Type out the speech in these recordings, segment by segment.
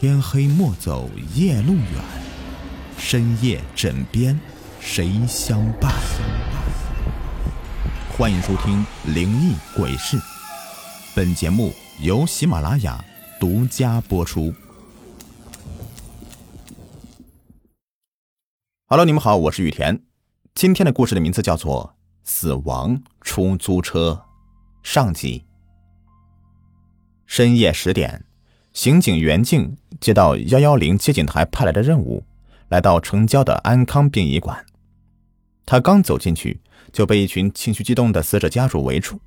天黑莫走夜路远，深夜枕边谁相伴？欢迎收听《灵异鬼事》，本节目由喜马拉雅独家播出。Hello，你们好，我是雨田。今天的故事的名字叫做《死亡出租车》上集。深夜十点。刑警袁静接到幺幺零接警台派来的任务，来到城郊的安康殡仪馆。他刚走进去，就被一群情绪激动的死者家属围住。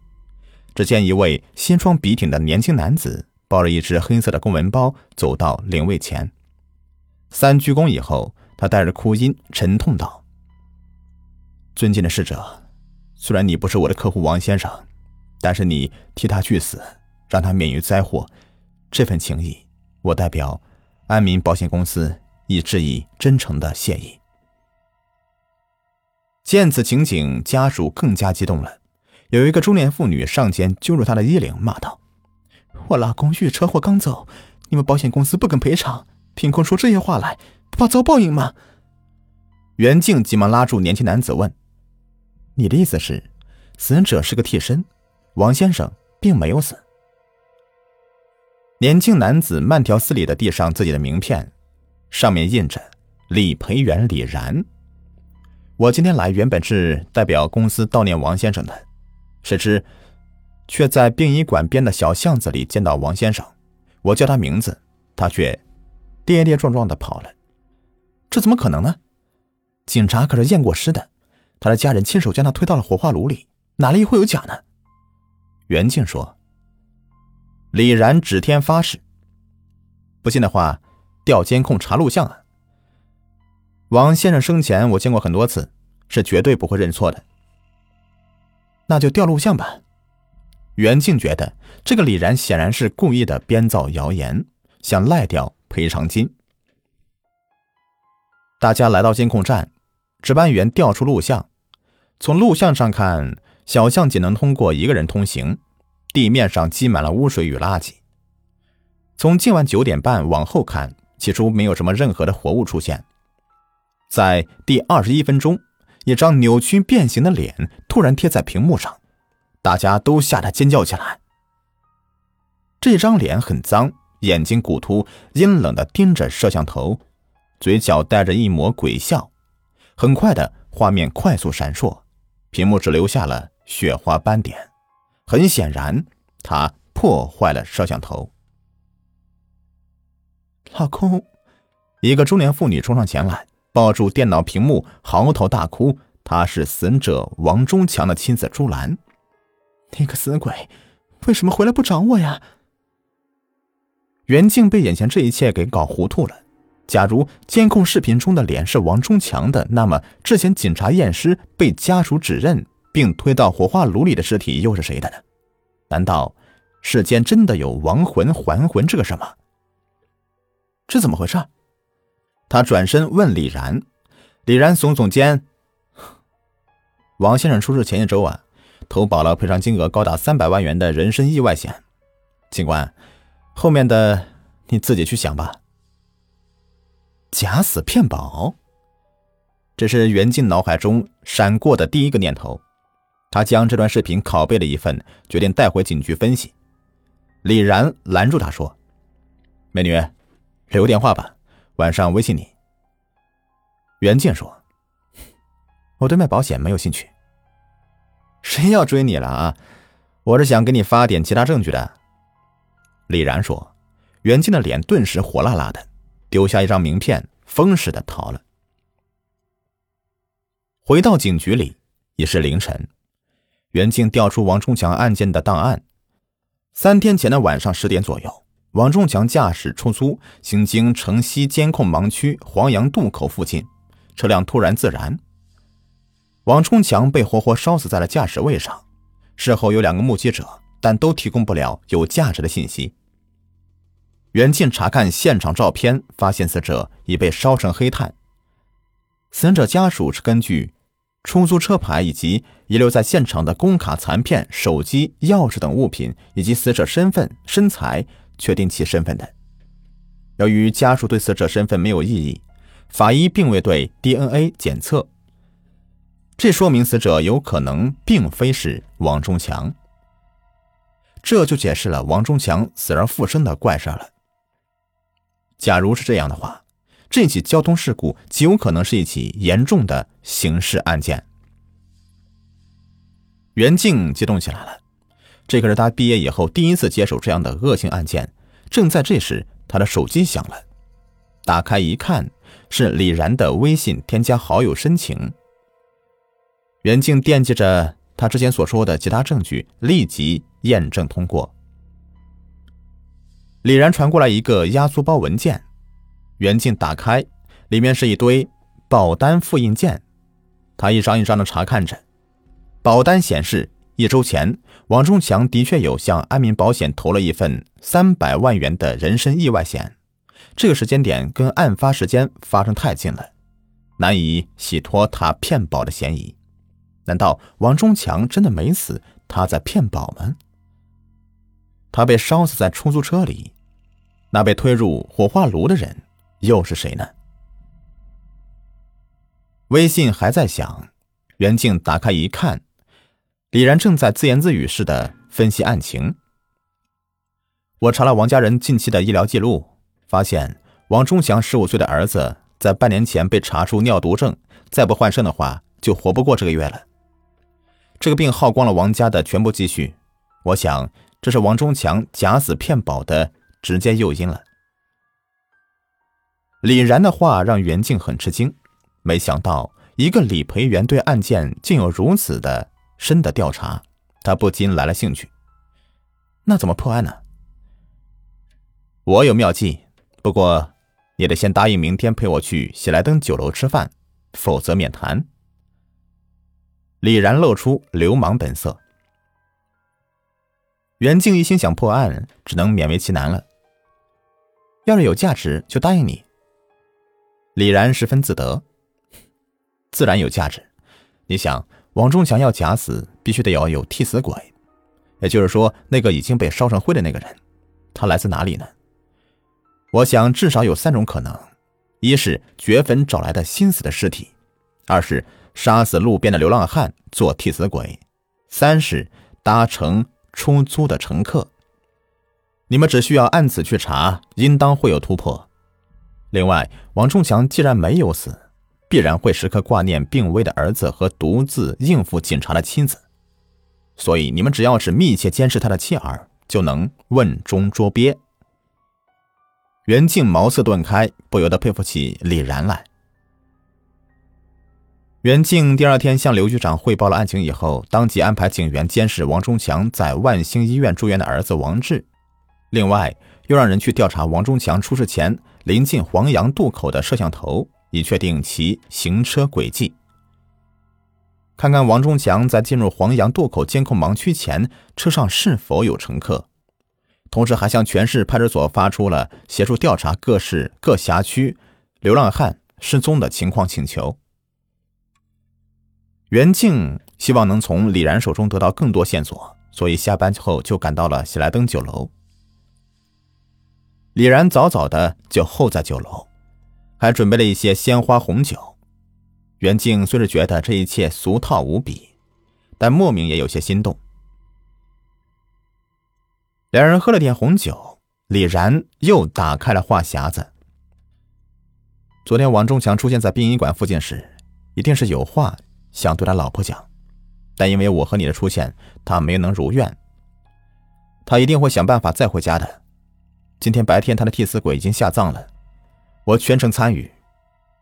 只见一位西装笔挺的年轻男子抱着一只黑色的公文包走到灵位前，三鞠躬以后，他带着哭音沉痛道：“尊敬的逝者，虽然你不是我的客户王先生，但是你替他去死，让他免于灾祸。”这份情谊，我代表安民保险公司以致以真诚的谢意。见此情景，家属更加激动了。有一个中年妇女上前揪住他的衣领，骂道：“我老公遇车祸刚走，你们保险公司不肯赔偿，凭空说这些话来，不怕遭报应吗？”袁静急忙拉住年轻男子问：“你的意思是，死者是个替身，王先生并没有死？”年轻男子慢条斯理的递上自己的名片，上面印着“李培元李然”。我今天来原本是代表公司悼念王先生的，谁知却在殡仪馆边的小巷子里见到王先生。我叫他名字，他却跌跌撞撞的跑了。这怎么可能呢？警察可是验过尸的，他的家人亲手将他推到了火化炉里，哪里会有假呢？袁静说。李然指天发誓：“不信的话，调监控查录像啊！王先生生前我见过很多次，是绝对不会认错的。那就调录像吧。”袁静觉得这个李然显然是故意的编造谣言，想赖掉赔偿金。大家来到监控站，值班员调出录像，从录像上看，小巷仅能通过一个人通行。地面上积满了污水与垃圾。从今晚九点半往后看，起初没有什么任何的活物出现。在第二十一分钟，一张扭曲变形的脸突然贴在屏幕上，大家都吓得尖叫起来。这张脸很脏，眼睛骨突，阴冷的盯着摄像头，嘴角带着一抹鬼笑。很快的画面快速闪烁，屏幕只留下了雪花斑点。很显然，他破坏了摄像头。老公，一个中年妇女冲上前来，抱住电脑屏幕，嚎啕大哭。她是死者王忠强的妻子朱兰。那个死鬼，为什么回来不找我呀？袁静被眼前这一切给搞糊涂了。假如监控视频中的脸是王忠强的，那么之前警察验尸被家属指认。并推到火化炉里的尸体又是谁的呢？难道世间真的有亡魂还魂这个事吗？这怎么回事？他转身问李然，李然耸耸肩：“王先生出事前一周啊，投保了赔偿金额高达三百万元的人身意外险。警官，后面的你自己去想吧。”假死骗保，这是袁静脑海中闪过的第一个念头。他将这段视频拷贝了一份，决定带回警局分析。李然拦住他说：“美女，留个电话吧，晚上微信你。”袁静说：“我对卖保险没有兴趣。”谁要追你了啊？我是想给你发点其他证据的。李然说。袁静的脸顿时火辣辣的，丢下一张名片，疯似的逃了。回到警局里，已是凌晨。袁静调出王忠强案件的档案。三天前的晚上十点左右，王忠强驾驶出租行经城西监控盲区黄杨渡口附近，车辆突然自燃，王忠强被活活烧死在了驾驶位上。事后有两个目击者，但都提供不了有价值的信息。袁静查看现场照片，发现死者已被烧成黑炭。死者家属是根据。出租车牌以及遗留在现场的工卡残片、手机、钥匙等物品，以及死者身份、身材，确定其身份的。由于家属对死者身份没有异议，法医并未对 DNA 检测，这说明死者有可能并非是王忠强。这就解释了王忠强死而复生的怪事了。假如是这样的话，这起交通事故极有可能是一起严重的刑事案件。袁静激动起来了，这可是他毕业以后第一次接手这样的恶性案件。正在这时，他的手机响了，打开一看，是李然的微信添加好友申请。袁静惦记着他之前所说的其他证据，立即验证通过。李然传过来一个压缩包文件，袁静打开，里面是一堆保单复印件，他一张一张的查看着。保单显示，一周前，王忠强的确有向安民保险投了一份三百万元的人身意外险。这个时间点跟案发时间发生太近了，难以洗脱他骗保的嫌疑。难道王忠强真的没死？他在骗保吗？他被烧死在出租车里，那被推入火化炉的人又是谁呢？微信还在响，袁静打开一看。李然正在自言自语似的分析案情。我查了王家人近期的医疗记录，发现王忠祥十五岁的儿子在半年前被查出尿毒症，再不换肾的话，就活不过这个月了。这个病耗光了王家的全部积蓄，我想这是王忠强假死骗保的直接诱因了。李然的话让袁静很吃惊，没想到一个理赔员对案件竟有如此的。深的调查，他不禁来了兴趣。那怎么破案呢？我有妙计，不过也得先答应明天陪我去喜来登酒楼吃饭，否则免谈。李然露出流氓本色。袁静一心想破案，只能勉为其难了。要是有价值，就答应你。李然十分自得，自然有价值。你想？王忠强要假死，必须得要有替死鬼，也就是说，那个已经被烧成灰的那个人，他来自哪里呢？我想至少有三种可能：一是掘坟找来的新死的尸体；二是杀死路边的流浪汉做替死鬼；三是搭乘出租的乘客。你们只需要按此去查，应当会有突破。另外，王忠强既然没有死，必然会时刻挂念病危的儿子和独自应付警察的妻子，所以你们只要是密切监视他的妻儿，就能瓮中捉鳖。袁静茅塞顿开，不由得佩服起李然来。袁静第二天向刘局长汇报了案情以后，当即安排警员监视王忠强在万兴医院住院的儿子王志，另外又让人去调查王忠强出事前临近黄杨渡口的摄像头。以确定其行车轨迹，看看王忠强在进入黄杨渡口监控盲区前，车上是否有乘客。同时，还向全市派出所发出了协助调查各市各辖区流浪汉失踪的情况请求。袁静希望能从李然手中得到更多线索，所以下班后就赶到了喜来登酒楼。李然早早的就候在酒楼。还准备了一些鲜花红酒。袁静虽是觉得这一切俗套无比，但莫名也有些心动。两人喝了点红酒，李然又打开了话匣子。昨天王忠强出现在殡仪馆附近时，一定是有话想对他老婆讲，但因为我和你的出现，他没能如愿。他一定会想办法再回家的。今天白天，他的替死鬼已经下葬了。我全程参与，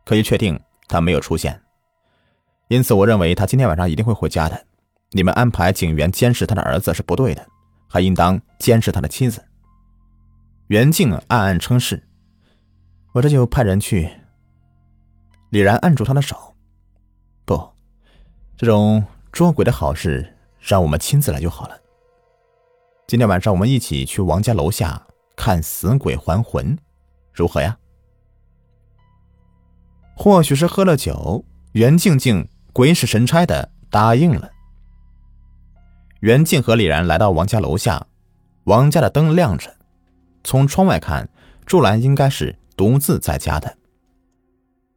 可以确定他没有出现，因此我认为他今天晚上一定会回家的。你们安排警员监视他的儿子是不对的，还应当监视他的妻子。袁静暗暗称是，我这就派人去。李然按住他的手，不，这种捉鬼的好事让我们亲自来就好了。今天晚上我们一起去王家楼下看死鬼还魂，如何呀？或许是喝了酒，袁静静鬼使神差的答应了。袁静和李然来到王家楼下，王家的灯亮着，从窗外看，祝兰应该是独自在家的。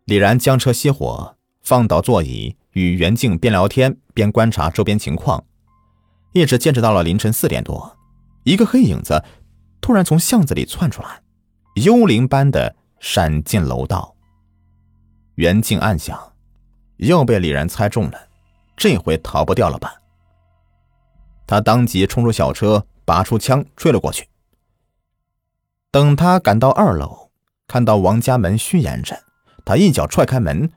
李然将车熄火，放倒座椅，与袁静边聊天边观察周边情况，一直坚持到了凌晨四点多，一个黑影子突然从巷子里窜出来，幽灵般的闪进楼道。袁静暗想，又被李然猜中了，这回逃不掉了吧？他当即冲出小车，拔出枪追了过去。等他赶到二楼，看到王家门虚掩着。他一脚踹开门，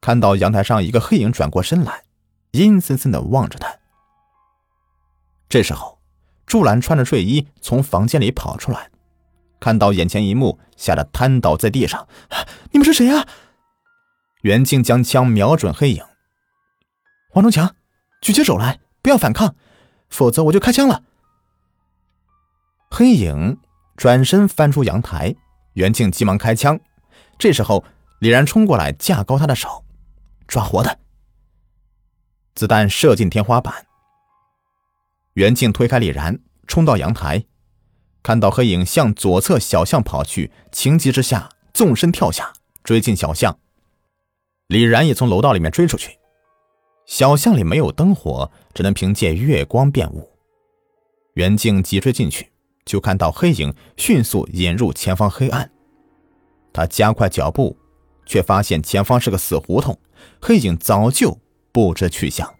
看到阳台上一个黑影转过身来，阴森森的望着他。这时候，祝兰穿着睡衣从房间里跑出来，看到眼前一幕，吓得瘫倒在地上。“你们是谁啊？”袁静将枪瞄准黑影。王忠强，举起手来，不要反抗，否则我就开枪了。黑影转身翻出阳台，袁静急忙开枪。这时候。李然冲过来，架高他的手，抓活的。子弹射进天花板。袁静推开李然，冲到阳台，看到黑影向左侧小巷跑去，情急之下纵身跳下，追进小巷。李然也从楼道里面追出去。小巷里没有灯火，只能凭借月光辨物。袁静急追进去，就看到黑影迅速引入前方黑暗。他加快脚步。却发现前方是个死胡同，黑影早就不知去向。